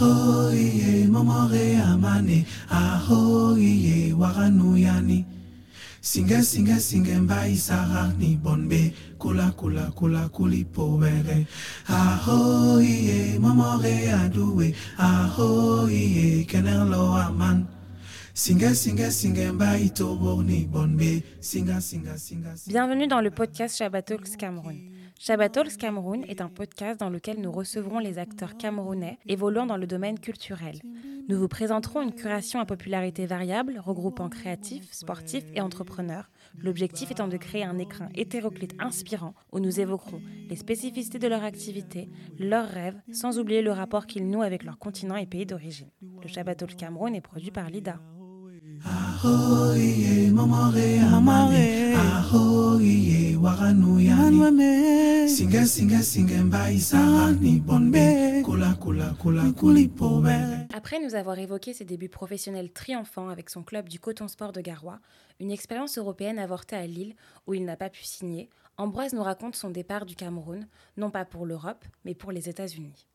Ahoye momore amane. Ahoye waranuyani Singe singe singe mbai sarani bonbe. Kula kula kula kuli pobere Ahoye momore aduwe Ahoye kenerlo aman. Singa singa singa Bienvenue dans le podcast Shabbat Cameroun. Shabbat Talks Cameroun est un podcast dans lequel nous recevrons les acteurs camerounais évoluant dans le domaine culturel. Nous vous présenterons une curation à popularité variable regroupant créatifs, sportifs et entrepreneurs. L'objectif étant de créer un écrin hétéroclite inspirant où nous évoquerons les spécificités de leur activité, leurs rêves, sans oublier le rapport qu'ils nouent avec leur continent et pays d'origine. Le Shabbat Talks Cameroun est produit par Lida. Ahoye momore amane. Ahoye waranuyani Singe singe singe mbai sarani bonbe. Kula kula kula kuli pobere Après nous avoir évoqué ses débuts professionnels triomphants avec son club du Coton Sport de Garoua, une expérience européenne avortée à Lille où il n'a pas pu signer, Ambroise nous raconte son départ du Cameroun, non pas pour l'Europe, mais pour les États-Unis.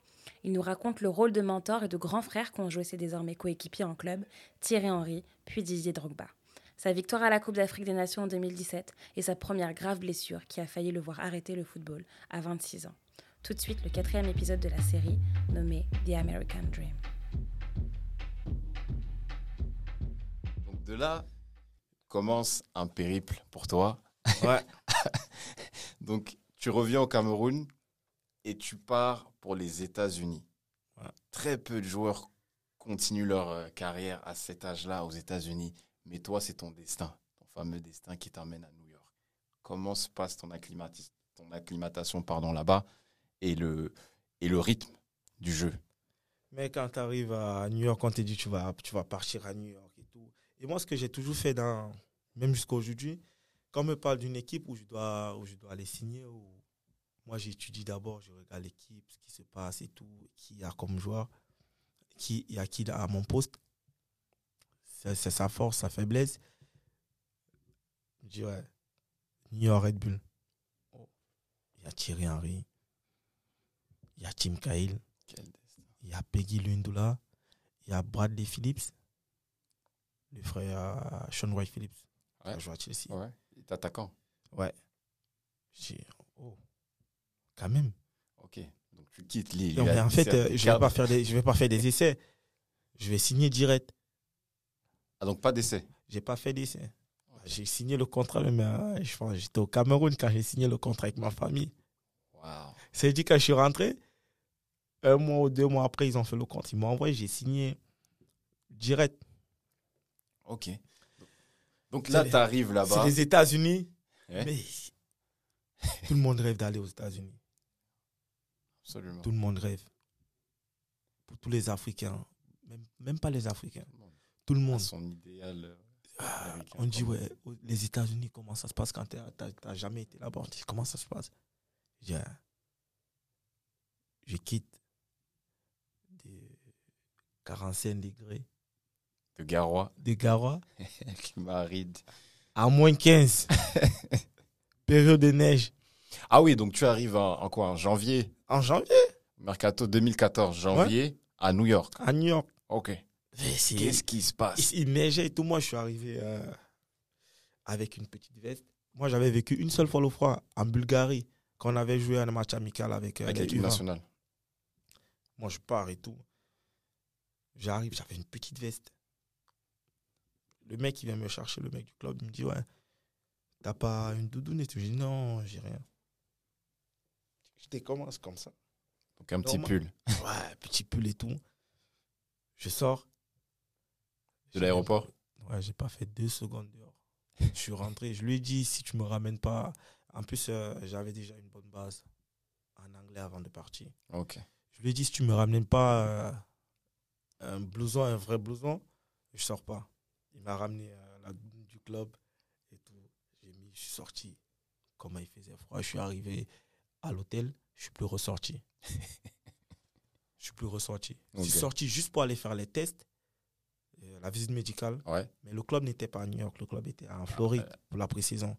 Il nous raconte le rôle de mentor et de grand frère qu'ont joué ses désormais coéquipiers en club, Thierry Henry, puis Didier Drogba. Sa victoire à la Coupe d'Afrique des Nations en 2017 et sa première grave blessure qui a failli le voir arrêter le football à 26 ans. Tout de suite, le quatrième épisode de la série, nommé The American Dream. Donc de là commence un périple pour toi. Ouais. Donc tu reviens au Cameroun et tu pars pour les États-Unis. Très peu de joueurs continuent leur euh, carrière à cet âge-là aux États-Unis, mais toi c'est ton destin, ton fameux destin qui t'emmène à New York. Comment se passe ton, acclimatation pardon là-bas et le et le rythme du jeu? Mais quand tu arrives à New York, on te dit tu vas, tu vas partir à New York et tout. Et moi, ce que j'ai toujours fait, dans, même jusqu'à aujourd'hui, quand on me parle d'une équipe où je dois, où je dois aller signer, où moi j'étudie d'abord, je regarde l'équipe, ce qui se passe et tout, qui y a comme joueur, qui y a qui à mon poste. C'est sa force, sa faiblesse. Je dis ouais, New York Red Bull. Oh, Il y a Thierry Henry, il y a Tim Cahill. Quel destin. Il y a Peggy Lundula, il y a Bradley Phillips, le frère euh, Sean White Phillips, qui a Ouais. joué à Chelsea. Ouais, il est attaquant. Ouais. Quand même. Ok, donc tu quittes Lille. Non, mais en fait, euh, je ne vais, pas faire des- je vais pas faire des essais. Je vais signer direct. Ah, donc pas d'essai. Je n'ai pas fait d'essais. J'ai signé le contrat, mais euh, je pense- j'étais au Cameroun quand j'ai signé le contrat avec ma famille. Waouh. C'est dit quand je suis rentré, un mois ou deux mois après, ils ont fait le compte. Ils m'ont envoyé, j'ai signé direct. Ok. Donc là, tu arrives C'est là-bas. les États-Unis. Ouais. Mais tout le monde rêve d'aller aux États-Unis. Absolument. Tout le monde rêve. Pour tous les Africains, même, même pas les Africains, tout le monde. son idéal. euh, Ah, on dit, ouais, aux- les États-Unis, comment ça se passe quand tu n'as jamais été là-bas? Comment ça se passe? Je ah, je quitte des 45 degrés De Garoua, de Garoua climat aride. à moins 15. Période de neige. Ah oui, donc tu arrives en, en quoi En janvier? En janvier, Mercato 2014, janvier, à New York. à New York. Ok. Qu'est-ce qui se passe? Il, il neigeait et tout. Moi, je suis arrivé euh, avec une petite veste. Moi, j'avais vécu une seule fois le froid en Bulgarie, quand on avait joué un match amical avec, euh, Avec l'équipe U20. nationale. Moi, je pars et tout. J'arrive, j'avais une petite veste. Le mec, il vient me chercher, le mec du club, il me dit Ouais, t'as pas une doudoune et tout Je dis Non, j'ai rien. Je décommence comme ça. Donc un petit pull Ouais, petit pull et tout. Je sors. de l'aéroport. Ouais, j'ai pas fait deux secondes dehors. je suis rentré. Je lui ai dit si tu me ramènes pas. En plus, euh, j'avais déjà une bonne base en anglais avant de partir. Ok. Je lui ai dit si tu me ramènes pas euh, un blouson, un vrai blouson, je sors pas. Il m'a ramené à la du club et tout. J'ai mis, je suis sorti. Comment il faisait froid, je suis arrivé à l'hôtel, je suis plus ressorti. je suis plus ressorti. Je suis sorti juste pour aller faire les tests, euh, la visite médicale. Ouais. Mais le club n'était pas à New York, le club était en Floride pour la pré-saison.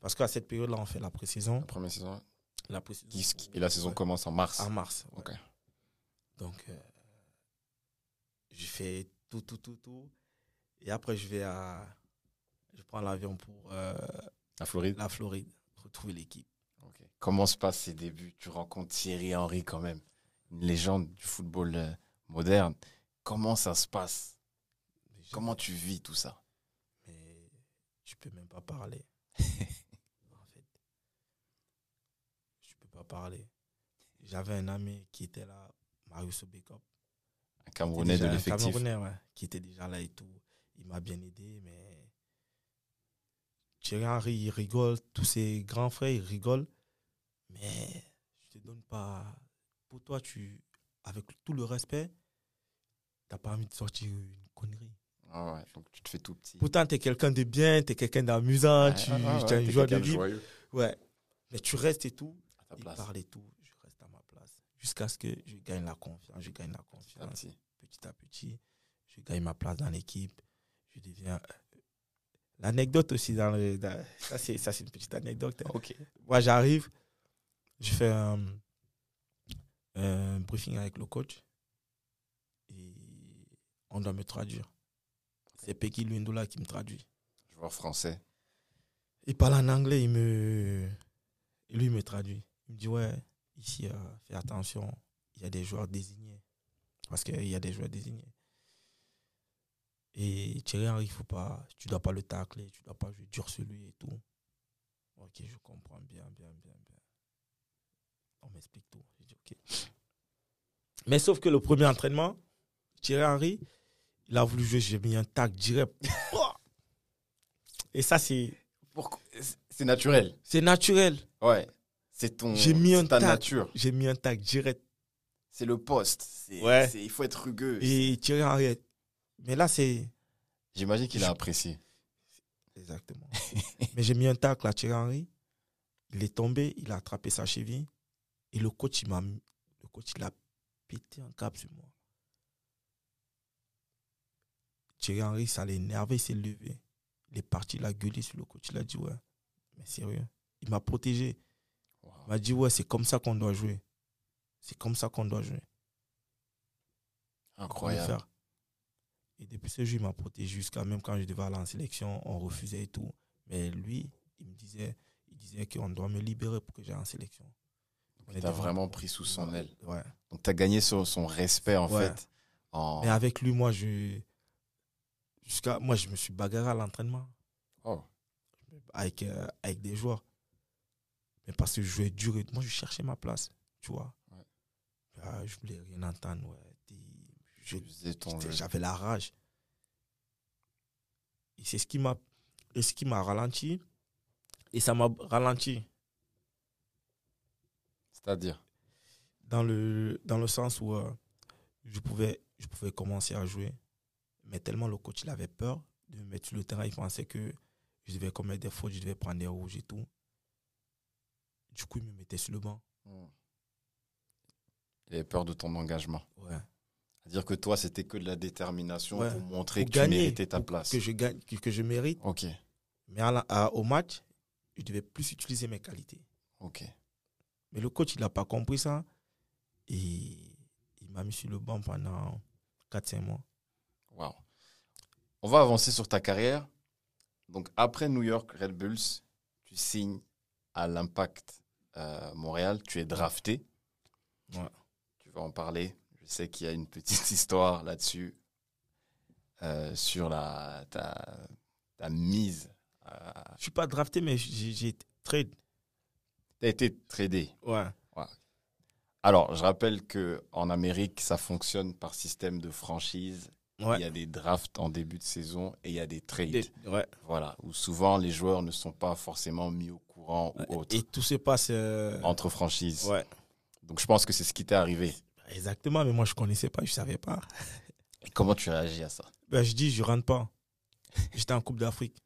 Parce qu'à cette période-là, on fait la pré-saison. La première saison. La pré-saison. qui- qui- Et la saison Ouais. commence en mars. En mars. ouais. Donc, euh, fais tout, tout, tout, tout. Et après, je vais à. Je prends l'avion pour euh, La Floride la Floride, retrouver l'équipe. Comment se passent ces débuts? Tu rencontres Thierry Henry quand même, une légende du football euh, moderne. Comment ça se passe? Comment tu vis tout ça? Mais je peux même pas parler. en fait. Je peux pas parler. J'avais un ami qui était là, Marius Obekop. Un Camerounais de l'effectif. Camerounais, ouais, qui était déjà là et tout. Il m'a bien aidé, mais Thierry Henry, il rigole. Tous ses grands frères, ils rigolent. Mais je te donne pas. Pour toi, tu, avec tout le respect, t'as pas envie de sortir une connerie. Ah ouais, donc tu te fais tout petit. Pourtant, tu es quelqu'un de bien, tu es quelqu'un d'amusant, tu ouais, ouais, es un t'es joueur de libre. Ouais. Mais tu restes et tout. à ta Il place. parle et tout. Je reste à ma place. Jusqu'à ce que je gagne la confiance. Je gagne la petit à confiance. petit. Petit à petit. Je gagne ma place dans l'équipe. Je deviens. euh, L'anecdote aussi, dans le, dans- ça, c'est, ça, c'est une petite anecdote. hein. Ok. Moi, j'arrive, je fais un, un briefing avec le coach et on doit me traduire. C'est Peggy Lundula qui me traduit. Joueur français. Il parle en anglais, il me. lui, il me traduit. Il me dit Ouais, ici, euh, fais attention, il y a des joueurs désignés. Parce qu'il y a des joueurs désignés. Et Thierry Henry, faut pas, tu ne dois pas le tacler, tu ne dois pas jouer dur sur lui et tout. Ok, je comprends bien, bien, bien, bien. On m'explique tout. J'ai dit Ok. Mais sauf que le premier entraînement, Thierry Henry, il a voulu jouer, j'ai mis un tac direct. Et ça, c'est. Pourquoi C'est naturel. C'est naturel. Ouais. C'est ton. J'ai mis un ta tac. nature. J'ai mis un tag direct. C'est le poste. Ouais. Il faut être rugueux. Et Thierry Henry. Mais là, c'est. J'imagine qu'il a apprécié. Exactement. Mais j'ai mis un tacle à Thierry Henry. Il est tombé, il a attrapé sa cheville. Et le coach, il m'a le coach, il a pété un câble sur moi. Thierry Henry, ça l'a énervé, il s'est levé. Il est parti, il a gueulé sur le coach. Il a dit, ouais, mais sérieux. Il m'a protégé. Wow. Il m'a dit, ouais, c'est comme ça qu'on doit jouer. C'est comme ça qu'on doit jouer. Incroyable. Et depuis ce jour, il m'a protégé jusqu'à même quand je devais aller en sélection, on refusait et tout. Mais lui, il me disait, il disait qu'on doit me libérer pour que j'aille en sélection. T'a devant- vraiment pris sous son aile. Ouais. Donc, tu as gagné son, son respect, en Ouais. fait. En... Mais avec lui, moi, je. Jusqu'à. Moi, je me suis bagarré à l'entraînement. Oh. Avec, euh, avec des joueurs. Mais parce que je jouais dur et moi, je cherchais ma place. Tu vois. Ouais. Ah, je voulais rien entendre. Ouais. Tu. J'avais la rage. Et c'est ce qui m'a et ce qui m'a ralenti. Et ça m'a ralenti C'est-à-dire? Dans le, dans le sens où euh, je, pouvais, je pouvais commencer à jouer. Mais tellement le coach il avait peur de me mettre sur le terrain, il pensait que je devais commettre des fautes, je devais prendre des rouges et tout. Du coup, il me mettait sur le banc. Il avait peur de ton engagement. Ouais. C'est-à-dire que toi, c'était que de la détermination Ouais. pour montrer Pour que tu gagner, méritais ta place. Que je, gagne, que, que je mérite. Ok, Mais à la- à- au match, je devais plus utiliser mes qualités. ok. Mais le coach, il n'a pas compris ça. Et il m'a mis sur le banc pendant 4-5 mois. Wow. On va avancer sur ta carrière. Donc, après New York Red Bulls, tu signes à l'Impact euh, Montréal. Tu es drafté. Ouais. Tu vas en parler. Je sais qu'il y a une petite histoire là-dessus. euh, sur la, ta, ta mise. Je ne suis pas drafté, mais j'ai trade. Tu as été tradé. Ouais. Alors, je rappelle que en Amérique, ça fonctionne par système de franchise. Ouais. Il y a des drafts en début de saison et il y a des trades. Des- ouais. Voilà, où souvent les joueurs ne sont pas forcément mis au courant ou autre Et tout se passe. euh, entre franchises. Ouais. Donc je pense que c'est ce qui t'est arrivé. Exactement, mais moi, je ne connaissais pas, je ne savais pas. Et comment tu réagis à ça? Ben, je dis, je rentre pas. J'étais en Coupe d'Afrique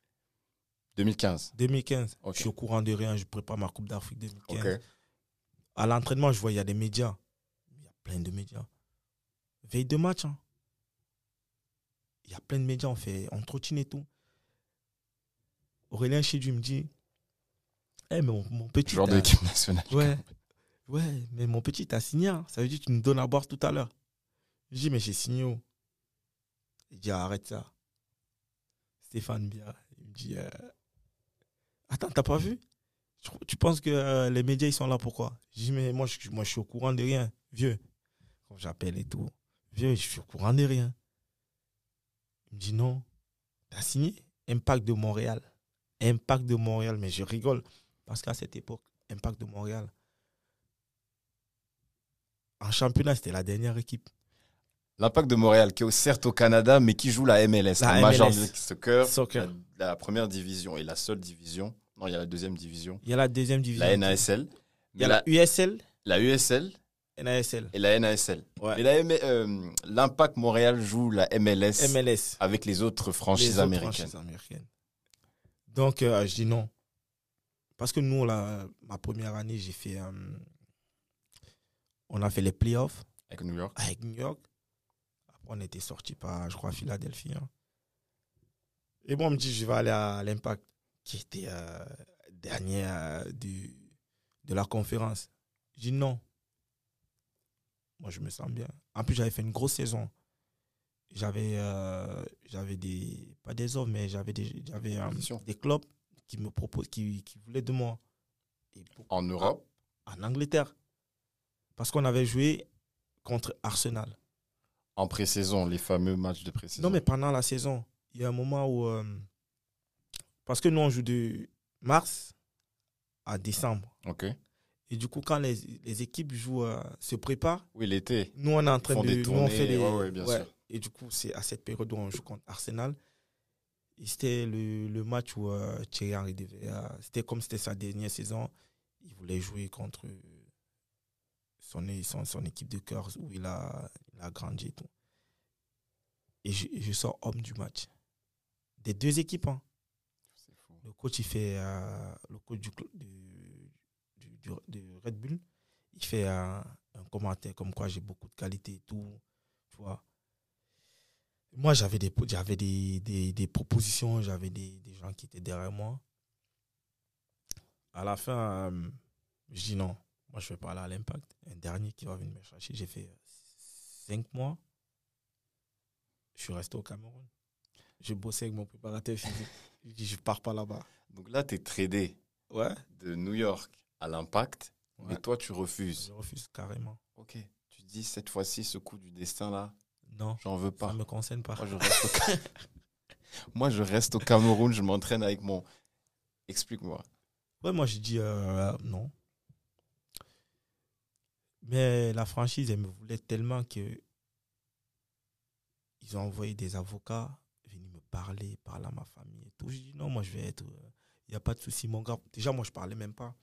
2015. 2015. Ok. Je suis au courant de rien, je prépare ma Coupe d'Afrique 2015. Ok. À l'entraînement, je vois, il y a des médias. Il y a plein de médias. Veille de match, hein. il y a plein de médias, on fait, on trottine et tout. Aurélien Chédu me dit, Eh, mais mon, mon petit. Joueur de l'équipe nationale. Ouais. Ouais, mais mon petit, t'as signé. hein. Ça veut dire que tu nous donnes à boire tout à l'heure. Je dis, mais j'ai signé où? Il dit arrête ça. Stéphane Bia, il me dit euh, Attends, t'as pas vu? Tu, penses que euh, les médias ils sont là pourquoi Je dis mais moi je, moi je suis au courant de rien, vieux. Quand j'appelle et tout, vieux, je suis au courant de rien. Il me dit non, t'as signé? Impact de Montréal. Impact de Montréal, mais je rigole parce qu'à cette époque, Impact de Montréal, en championnat, c'était la dernière équipe. L'Impact de Montréal, qui est certes au Canada, mais qui joue la MLS, La la Major. League Soccer, Soccer. La, la première division et la seule division. Non, il y a la deuxième division. Il y a la deuxième division. La NASL. Il y a la, la USL, la USL NASL. et la NASL. Ouais. Mais euh, l'Impact Montréal joue la MLS, MLS. avec les autres franchises les autres américaines. franchises américaines. Donc, euh, je dis non. Parce que nous, là, ma première année, j'ai fait. euh, on a fait les playoffs Avec New York. avec New York. Après, on était sorti par, je crois, Philadelphie. hein. Et bon, on me dit, je vais aller à l'Impact, qui était euh, dernier euh, du, de la conférence. Je dis non. Moi, je me sens bien. En plus, j'avais fait une grosse saison. J'avais euh, j'avais des, pas des offres, mais j'avais des, j'avais euh, des clubs qui me proposent, qui, qui voulaient de moi. Et En Europe? en Angleterre. Parce qu'on avait joué contre Arsenal. En pré-saison, les fameux matchs de pré-saison. Non, mais pendant la saison, il y a un moment où. Parce que nous, on joue de mars à décembre. Ok. Et du coup, quand les, les équipes jouent, euh, se préparent, Oui, l'été. nous, on est en train Font de. des nous, on fait des. ouais, ouais, bien sûr. Et du coup, c'est à cette période où on joue contre Arsenal. C'était le, le match où euh, Thierry Henry devait. euh, c'était comme c'était sa dernière saison. Il voulait jouer contre son, son, son équipe de cœur où il a, il a grandi et tout. Et je, je sors homme du match. Des deux équipes. hein. Le coach, il fait. euh, le coach du, du, du- Red Bull, il fait un, un commentaire comme quoi j'ai beaucoup de qualité et tout. Tu vois. Moi, j'avais des, j'avais des, des, propositions, j'avais des, des gens qui étaient derrière moi. À la fin, euh, je dis non. Moi, je vais pas aller à l'impact. Un dernier qui va venir me chercher. J'ai fait euh, cinq mois. Je suis resté au Cameroun. Je bossais avec mon préparateur physique. Je dis, je pars pas là-bas. Donc là, tu es tradé Ouais. de New York à l'Impact, mais toi, tu refuses. Je refuse carrément. Ok. Tu dis, cette fois-ci, ce coup du destin-là, Non, j'en veux ça pas. ne me concerne pas. Moi, je reste au, Moi, je reste au Cameroun, je m'entraîne avec mon. Explique-moi. Ouais, moi, j'ai dit euh, non. Mais la franchise, elle me voulait tellement que ils ont envoyé des avocats parler, parler à ma famille et tout. J'ai dit non, moi, je vais être. Il n'y a pas de souci, mon gars. Déjà, moi, je parlais même pas.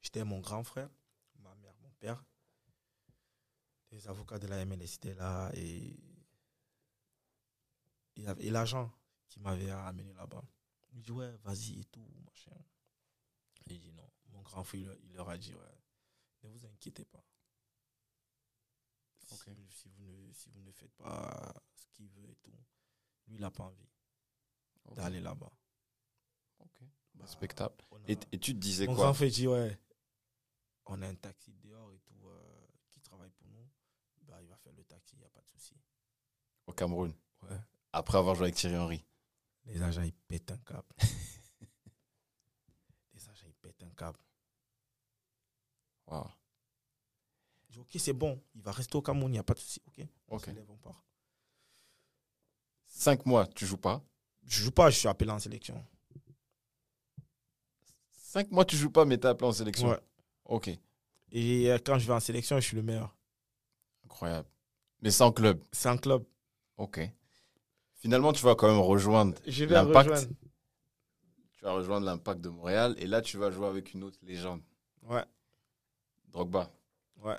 J'étais mon grand frère, ma mère, mon père. Les avocats de la MLS étaient là et. il avait- Et l'agent qui m'avait amené là-bas. Il me dit ouais, vas-y et tout, machin. J'ai dit non. Mon grand frère, il leur- il a dit, ouais, ne vous inquiétez pas. Si vous ne, si vous ne faites pas ce qu'il veut et tout, lui, il n'a pas envie D'aller là-bas. Ok. Bah, Respectable. on a- Et, et tu te disais mon quoi grand frère dit, ouais, on a un taxi dehors et tout euh, qui travaille pour nous. Bah, il va faire le taxi, il n'y a pas de souci. au Cameroun Ouais. Après avoir joué avec Thierry Henry. Les agents, ils pètent un câble. Les agents, ils pètent un câble. Wow. Je dis, ok, c'est bon, il va rester au Cameroun, il n'y a pas de souci. Ok, on Ok. se lève, on part. Cinq mois, tu joues pas. Je joue pas, je suis appelé en sélection. Cinq mois, tu joues pas, mais t'es appelé en sélection. Ouais. Ok. Et euh, quand je vais en sélection, je suis le meilleur. Incroyable. Mais sans club. Un club. Ok. Finalement, tu vas quand même rejoindre l'impact. Tu vas rejoindre l'impact de Montréal. Et là, tu vas jouer avec une autre légende. Ouais, Drogba. ouais.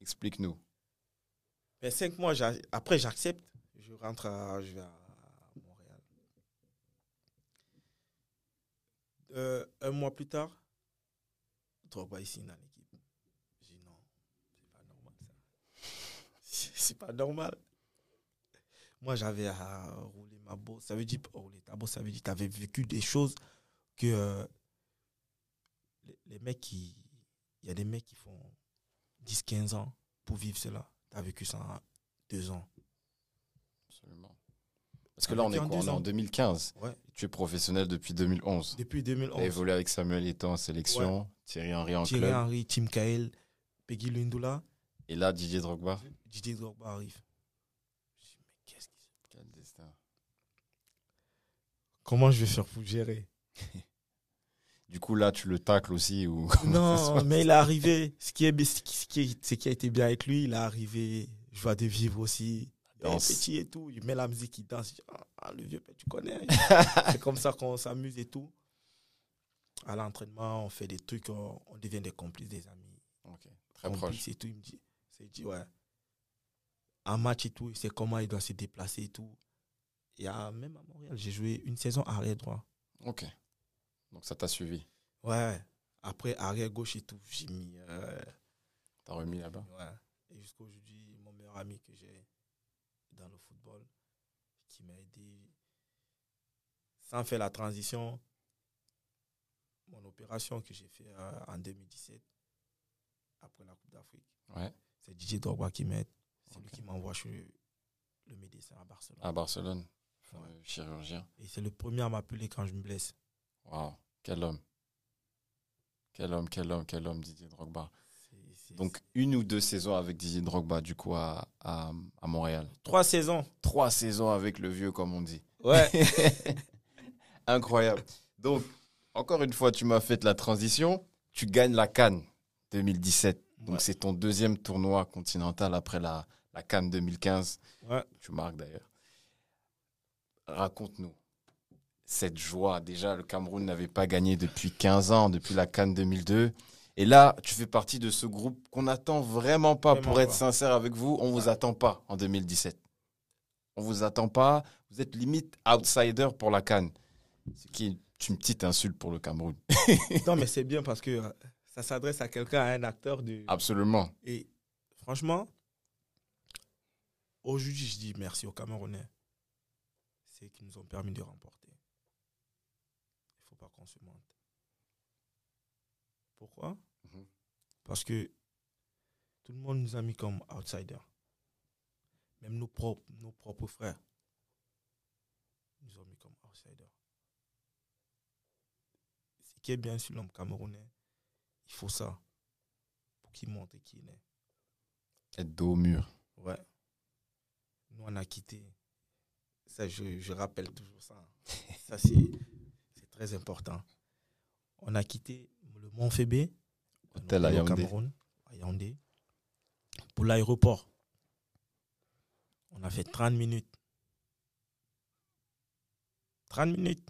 Explique-nous. Mais cinq mois, après, j'accepte. Je rentre à, je vais à Montréal. Euh, un mois plus tard, Drogba ici dans l'équipe. Je dis non, c'est pas normal ça. C'est pas normal. Moi, j'avais à rouler ma bosse. Ça veut dire, rouler ta bosse, ça veut dire que tu avais vécu des choses que euh, les, les mecs qui. Il y a des mecs qui font 10-15 ans pour vivre cela. Tu as vécu ça en deux ans. Absolument. Parce que là, on est quoi? On est en ans. 2015. Ouais. Tu es professionnel depuis 2011. Depuis Tu as 2011. évolué avec Samuel Eto'o en sélection, Thierry Henry en Thierry club. Henry, Tim Cahill, Peggy Lundula, Et là, Didier Drogba. Didier Drogba arrive. Je dis, mais qu'est-ce qui se- Quel destin. Comment je vais faire pour gérer? Du coup, là, tu le tacles aussi ou Non, mais il est arrivé. Ce qui, est, ce qui, ce qui est- ce qui a été bien avec lui, il est arrivé. Joie de vivre aussi. Danse. petit et tout. Il met la musique, il danse. Je dis, Ah, ah, le vieux, tu connais. C'est comme ça qu'on s'amuse et tout. À l'entraînement, on fait des trucs, on, on devient des complices, des amis. Ok, Très complices proche. et tout. Il me dit, c'est dit, ouais. Un match et tout, il sait comment il doit se déplacer et tout. Et à- même à Montréal, j'ai joué une saison arrière droit. Ok. Donc ça t'a suivi. Ouais. Après, arrière gauche et tout, j'ai mis. euh, T'as remis là-bas. Ouais. Et jusqu'à aujourd'hui, mon meilleur ami que j'ai dans le football, qui m'a aidé, sans faire la transition, mon opération que j'ai fait euh, en 2017, après la Coupe d'Afrique, Ouais. c'est DJ Drogba qui m'aide. C'est lui qui m'envoie chez le médecin à Barcelone. À Barcelone. Ouais. Euh, chirurgien. Et c'est le premier à m'appeler quand je me blesse. Waouh. Quel homme. Quel homme, quel homme, quel homme, Didier Drogba. Donc, une ou deux saisons avec Didier Drogba, du coup, à, à, à Montréal. trois saisons. Trois saisons avec le vieux, comme on dit. Ouais. Incroyable. Donc, encore une fois, tu m'as fait la transition. Tu gagnes la Cannes 2017. Donc, Ouais. c'est ton deuxième tournoi continental après la, la Cannes 2015. Ouais. Tu marques d'ailleurs. Raconte-nous cette joie. Déjà, le Cameroun n'avait pas gagné depuis 15 ans, depuis la Cannes 2002. Et là, tu fais partie de ce groupe qu'on n'attend vraiment pas. Vraiment pour être pas. sincère avec vous, on vous attend pas en 2017. On vous attend pas. Vous êtes limite outsider pour la Cannes. Ce qui est une petite insulte pour le Cameroun. non, mais c'est bien parce que euh, ça s'adresse à quelqu'un, à un acteur de. Absolument. Et franchement, aujourd'hui, je dis merci aux Camerounais. C'est qu'ils nous ont permis de remporter. Il ne faut pas qu'on se mente. Pourquoi? Parce que tout le monde nous a mis comme outsiders. Même nos propres, nos propres frères nous ont mis comme outsiders. Ce qui est bien sur l'homme camerounais, il faut ça pour qu'il montre qui il est. Être dos au mur. Ouais. Nous, on a quitté. Ça, je, je rappelle toujours ça. Ça, c'est c'est très important. On a quitté le Mont Fébé, Hôtel à au Yaoundé. Cameroun, à Yaoundé, pour l'aéroport. On a fait 30 minutes. 30 minutes.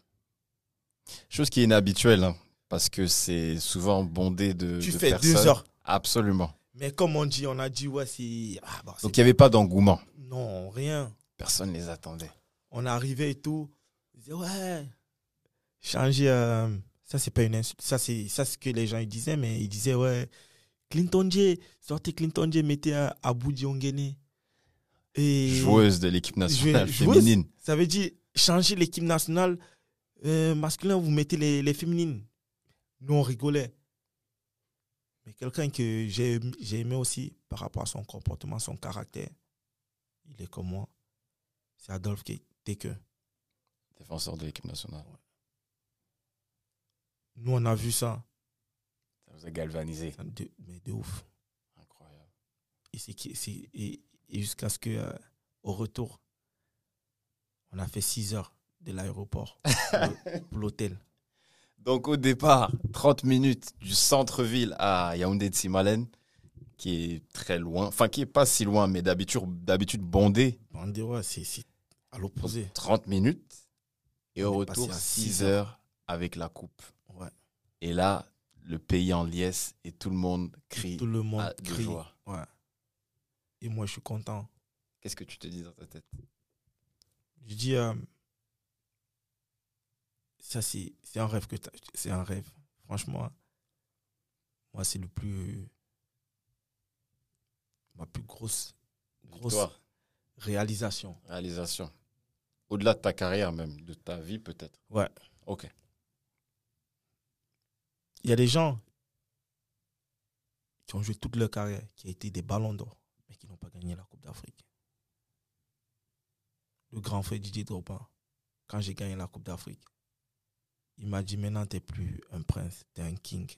Chose qui est inhabituelle, hein, parce que c'est souvent bondé de, Tu de fais personnes. deux heures. Absolument. Mais comme on dit, on a dit, ouais, c'est. Ah, Donc il n'y avait pas d'engouement. non, rien. Personne ne les attendait. on arrivait et tout. Ils disaient, ouais, changer. euh, ça, c'est pas une insulte. Ça, c'est ce que les gens ils disaient, mais ils disaient, ouais, Clinton J, sortez Clinton J, mettez à Abou Diongene. Et Joueuse de l'équipe nationale Joueuse. féminine. Ça veut dire, changer l'équipe nationale euh, masculin, vous mettez les, les féminines. Nous, on rigolait. Mais quelqu'un que j'ai j'ai aimé aussi par rapport à son comportement, son caractère, il est comme moi. C'est Adolphe Teke. Défenseur de l'équipe nationale. Nous, on a vu ça. Ça vous a galvanisé. De- mais de ouf. Incroyable. Et, c'est qui- c'est- et, et jusqu'à ce que, euh, au retour, on a fait 6 heures de l'aéroport pour- l'hôtel. Donc au départ, 30 minutes du centre-ville à Yaoundé de Simalen, qui est très loin, enfin qui est pas si loin, mais d'habitude d'habitude bondé. On dit, ouais, c'est c'est à l'opposé. 30 minutes. Et au On retour, passé à 6 six heures avec la coupe. Et là, le pays en liesse et tout le monde crie Tout le monde de crie. joie. Ouais. Et moi, je suis content. Qu'est-ce que tu te dis dans ta tête? Je dis, euh, ça, c'est un rêve que c'est un rêve. Franchement, moi, c'est le plus. Ma plus grosse, grosse Victoire, réalisation. réalisation. Au-delà de ta carrière même, de ta vie peut-être. Ouais. Ok. Il y a des gens qui ont joué toute leur carrière, qui ont été des ballons d'or, mais qui n'ont pas gagné la Coupe d'Afrique. grand frère Didier Drogba, quand j'ai gagné la Coupe d'Afrique, il m'a dit maintenant, tu n'es plus un prince, tu es un king.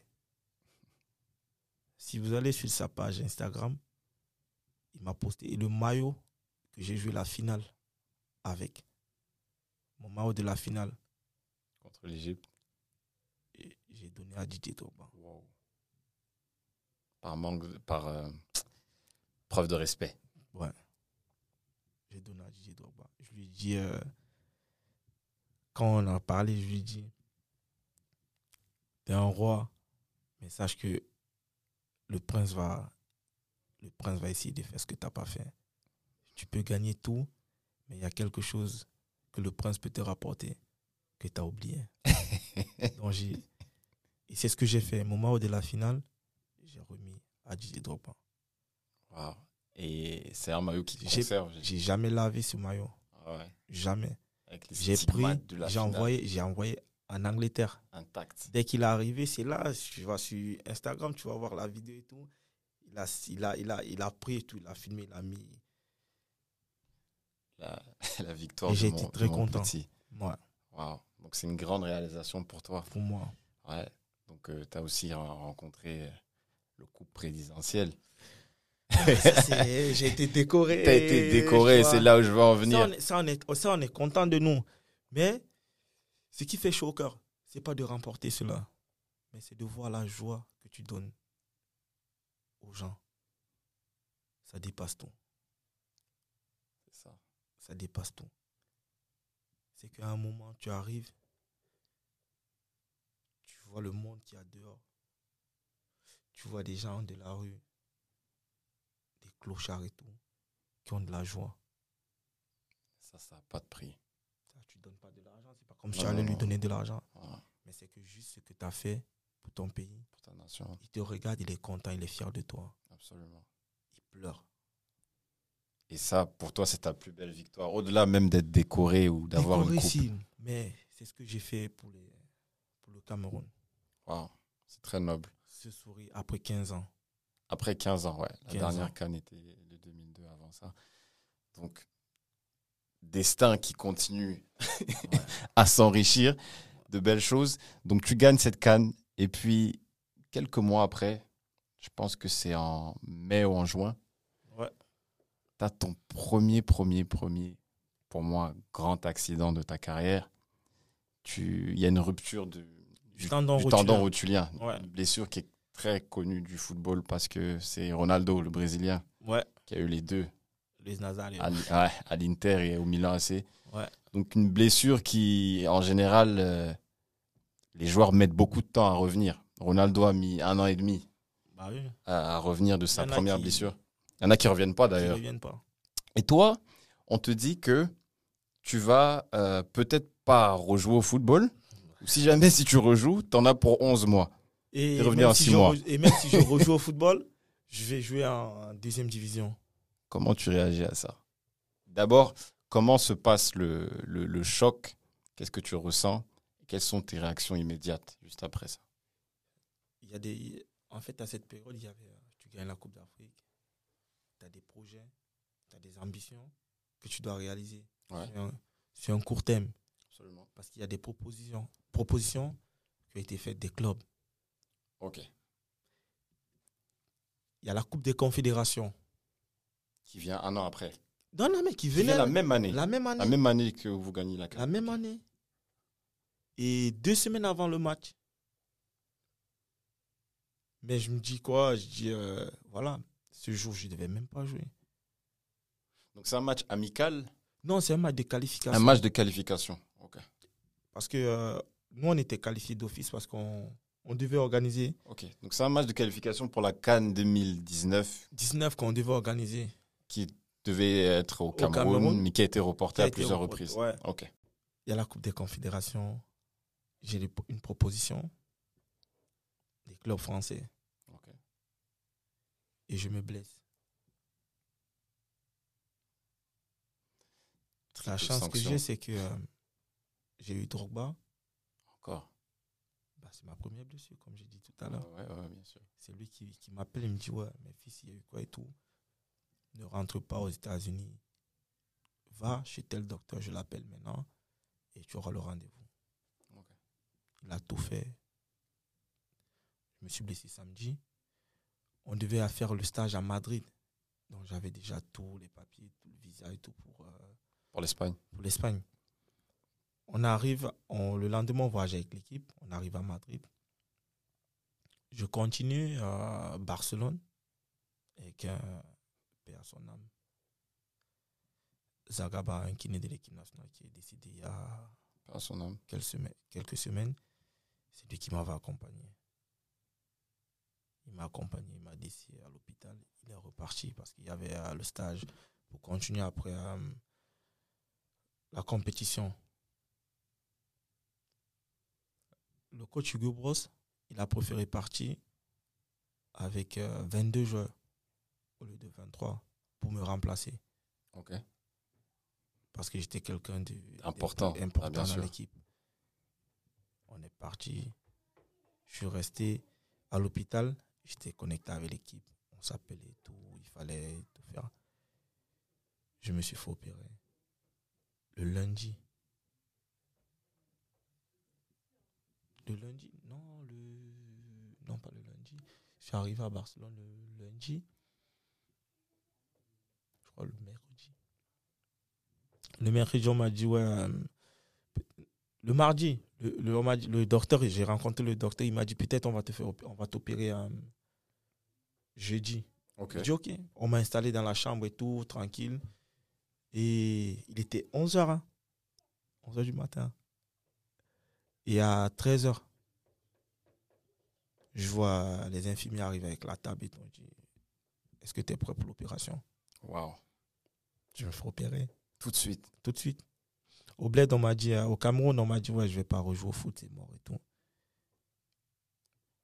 Si vous allez sur sa page Instagram, il m'a posté le maillot que j'ai joué la finale avec. Mon maillot de la finale. Contre l'Égypte. J'ai donné à Didier Drogba. Par manque, par euh, preuve de respect. Ouais. J'ai donné à Didier Drogba. Je lui ai dit, euh, quand on a parlé, je lui ai dit, t'es un roi, mais sache que le prince va, le prince va essayer de faire ce que tu n'as pas fait. Tu peux gagner tout, mais il y a quelque chose que le prince peut te rapporter que tu as oublié. Donc et c'est ce que j'ai fait. Au moment de la finale, j'ai remis à Didier Drogba. Et c'est un maillot qui conserve. J'ai jamais lavé ce maillot. Ah jamais. J'ai pris, j'ai envoyé, j'ai envoyé en Angleterre. Intact. Dès qu'il est arrivé, c'est là, tu vas sur Instagram, tu vas voir la vidéo et tout. Il a, il a, il a, il a pris tout, il a filmé, il a mis. La, la victoire. Et j'ai été très content. Petit. Ouais. Donc c'est une grande réalisation pour toi. Pour moi. Ouais. Donc euh, tu as aussi rencontré le couple présidentiel. j'ai été décoré. Tu as été décoré, c'est là où je veux en venir. Ça on, est, ça, on est, content de nous. Mais ce qui fait chaud au cœur, c'est pas de remporter cela, mais c'est de voir la joie que tu donnes aux gens. Ça dépasse tout. C'est ça. Ça dépasse tout. C'est qu'à un moment, tu arrives, tu vois le monde qui a dehors. Tu vois des gens de la rue, des clochards et tout, qui ont de la joie. Ça, ça n'a pas de prix. Ça, tu donnes pas de l'argent. C'est pas comme si tu allais lui donner de l'argent. Mais c'est que juste ce que tu as fait pour ton pays. Pour ta nation. Il te regarde, il est content, il est fier de toi. Absolument. Il pleure. Et ça, pour toi, c'est ta plus belle victoire. Au-delà même d'être décoré ou d'avoir une coupe. mais c'est ce que j'ai fait pour, les, pour le Cameroun. Wow, c'est très noble. Ce souris après 15 ans. Après 15 ans, ouais. La dernière canne était le 2002 avant ça. Donc, destin qui continue à s'enrichir de belles choses. Donc, tu gagnes cette canne. Et puis, quelques mois après, je pense que c'est en mai ou en juin, ouais. tu as ton premier, premier, premier, pour moi, grand accident de ta carrière. Il y a une rupture de, du, tendon, rotulien. Une blessure qui est très connue du football parce que c'est Ronaldo, le Brésilien, ouais. qui a eu les deux. Les Nazario. À, l'Inter et au Milan AC. Ouais. Donc une blessure qui, en général, euh, les joueurs mettent beaucoup de temps à revenir. Ronaldo a mis un an et demi bah oui. à, revenir de sa première blessure. Il y en a qui ne reviennent pas d'ailleurs. Et toi, on te dit que tu vas euh, peut-être pas rejouer au football, si jamais si tu rejoues, tu en as pour 11 mois. Et, revenir en 6 mois. Et même si je rejoue au football, je vais jouer en deuxième division. Comment tu réagis à ça? D'abord, comment se passe le, le, choc? Qu'est-ce que tu ressens? Quelles sont tes réactions immédiates juste après ça? Il y a des, En fait, à cette période, il y avait, tu gagnes la Coupe d'Afrique, tu as des projets, tu as des ambitions que tu dois réaliser. C'est un, un, court terme. Absolument. Parce qu'il y a des propositions propositions qui ont été faites des clubs. Ok. Il y a la Coupe des Confédérations. Qui vient un an après. Non, non, mais qui venait. la même année. La même année. La même année que vous gagnez la La même année. Et deux semaines avant le match. Mais je me dis quoi Je dis, euh, voilà, ce jour, je ne devais même pas jouer. Donc c'est un match amical? Non, c'est un match de qualification. Un match de qualification, ok. Parce que euh, nous, on était qualifiés d'office parce qu'on on devait organiser. Ok, donc c'est un match de qualification pour la Cannes 2019. 19 qu'on devait organiser. Qui devait être au, Cameroun, mais qui a été reporté à plusieurs reprises. Ouais. Ok. Il y a la Coupe des Confédérations. J'ai une proposition des clubs français. Ok. Et je me blesse. la chance que j'ai, c'est que euh, j'ai eu Drogba. Bah, C'est ma première blessure, comme j'ai dit tout à l'heure. Ouais, bien sûr. C'est lui qui, qui m'appelle et me dit Ouais, mes fils, il y a eu quoi et tout. Ne rentre pas aux États-Unis. va chez tel docteur, je l'appelle maintenant, et tu auras le rendez-vous. Il a tout fait. Je me suis blessé samedi. On devait faire le stage à Madrid. Donc j'avais déjà tous les papiers, tout le visa et tout pour, euh, Pour l'Espagne. pour l'Espagne. On arrive, on, le lendemain, on voyage avec l'équipe. On arrive à Madrid. Je continue à Barcelone avec un père à son âme. Zagaba, un kiné de l'équipe nationale qui est décédé il y a son âme. quelques semaines. Quelques semaines. C'est lui qui m'avait accompagné. Il m'a accompagné, il m'a laissé à l'hôpital. Il est reparti parce qu'il y avait euh, le stage pour continuer après euh, la compétition. Le coach Hugo Bros, il a préféré partir avec euh, 22 joueurs au lieu de 23 pour me remplacer Ok. parce que j'étais quelqu'un de Important. Ah, dans l'équipe. On est parti. Je suis resté à l'hôpital. J'étais connecté avec l'équipe. On s'appelait tout. Il fallait tout faire. Je me suis fait opérer. Le lundi. Le lundi Non, le. Non, pas le lundi. Je suis arrivé à Barcelone le lundi. Je crois le mercredi. Le mercredi, on m'a dit, ouais. euh, le mardi, le, le, on dit- le docteur, j'ai rencontré le docteur, il m'a dit, peut-être on va te faire, on va t'opérer euh, jeudi. Ok. J'ai dit, ok. On m'a installé dans la chambre et tout, tranquille. Et il était 11h. 11h du matin. Et à 13h, je vois les infirmiers arriver avec la table et. Je dis, est-ce que tu es prêt pour l'opération? Waouh. Je me fais opérer Tout de suite. tout de suite. Au Bled, on m'a dit, euh, au Cameroun, on m'a dit, ouais, je vais pas rejouer au foot, c'est mort et tout.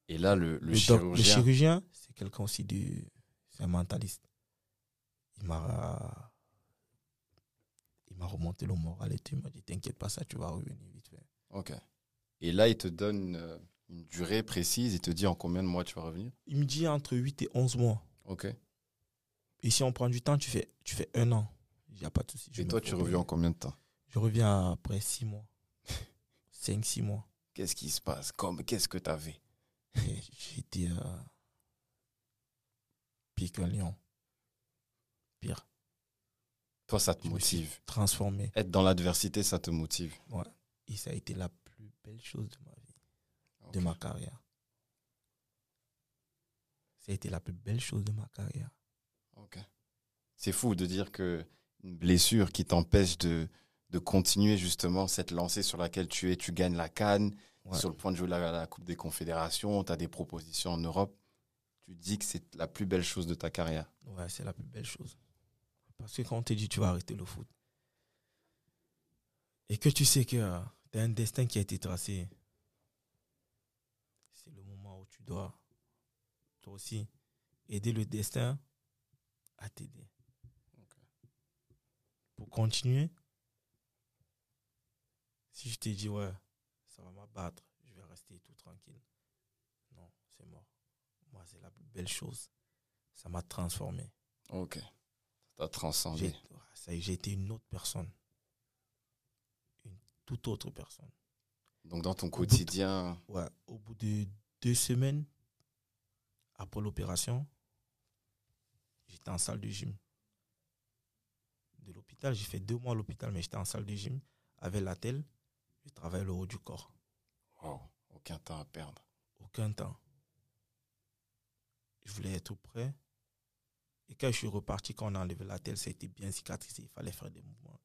Et là, le, le, Le, doc- le chirurgien. chirurgien, c'est quelqu'un aussi de. C'est un mentaliste. Il m'a. Il m'a remonté le moral et tout. Il m'a dit T'inquiète pas, ça, tu vas revenir vite fait. Ok. Et là, il te donne euh, une durée précise. Il te dit en combien de mois tu vas revenir. Il me dit entre 8 et 11 mois. Ok. Et si on prend du temps, tu fais, tu fais un an. Il n'y a pas de souci. Et toi, tu reviens en combien de temps? Je reviens après 6 mois. 5-6 mois. Qu'est-ce qui se passe? Comme Qu'est-ce que tu avais J'étais. Euh, pire qu'un lion. Pire. Toi, ça te Je motive. transformé. Être dans l'adversité, ça te motive. Et ça a été la plus belle chose de ma vie, de ma carrière. Ça a été la plus belle chose de ma carrière. Ok. C'est fou de dire que une blessure qui t'empêche de, de continuer justement cette lancée sur laquelle tu es, tu gagnes la canne, Ouais. sur le point de jouer la, la Coupe des Confédérations, tu as des propositions en Europe. Tu dis que c'est la plus belle chose de ta carrière. Ouais, c'est la plus belle chose. Parce que quand on te dit tu vas arrêter le foot, et que tu sais que tu as un destin qui a été tracé, c'est le moment où tu dois, toi aussi, aider le destin à t'aider. Pour continuer, si je te dis, ouais, ça va m'abattre, je vais rester tout tranquille. Non, c'est mort. Moi, c'est la plus belle chose. Ça m'a transformé. Ok. Tu as transcendé. Ça j'ai été une autre personne. Toute autre personne. Donc dans ton bout de- quotidien, Ouais, au bout de deux semaines, après l'opération, j'étais en salle de gym. De l'hôpital, j'ai fait deux mois à l'hôpital, mais j'étais en salle de gym avec la telle. Je travaille le haut du corps. wow, aucun temps à perdre. Aucun temps. Je voulais être prêt. Et quand je suis reparti, quand on a enlevé la telle, ça a été bien cicatrisé. Il fallait faire des mouvements.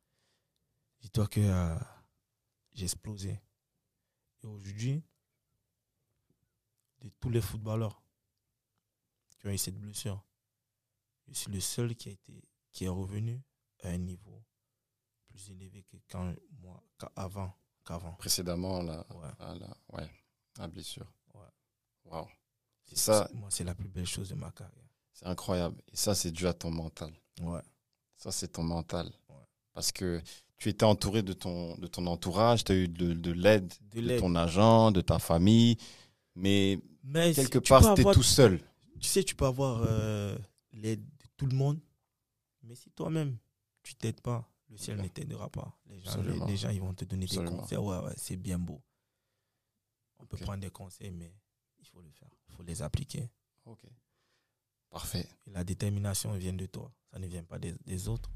Dis-toi que euh, j'ai explosé. Et aujourd'hui, de tous les footballeurs qui ont eu cette blessure, je suis le seul qui, a été, qui est revenu à un niveau plus élevé que quand moi, qu'avant. qu'avant. Précédemment, la, Ouais. la, la- ouais, la blessure. Ouais. Wow. C'est- Ça- moi, c'est la plus belle chose de ma carrière. C'est incroyable. Et ça, c'est dû à ton mental. Ouais. Ça, c'est ton mental. Parce que tu étais entouré de ton, de ton entourage, tu as eu de, de l'aide de, ton agent, de ta famille, mais, quelque part, tu avoir, tout seul. Tu sais, tu peux avoir euh, l'aide de tout le monde, mais si toi-même, tu t'aides pas, le ciel ne t'aidera pas. Les gens, les, gens, ils vont te donner des conseils. Ouais, ouais, c'est bien beau. On peut prendre des conseils, mais il faut le faire. Il faut les appliquer. Ok. Parfait. La détermination vient de toi. Ça ne vient pas des autres.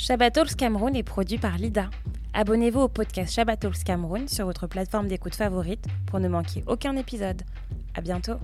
Shabbatals Cameroun est produit par Lida. Abonnez-vous au podcast Shabbatals Cameroun sur votre plateforme d'écoute favorite pour ne manquer aucun épisode. À bientôt.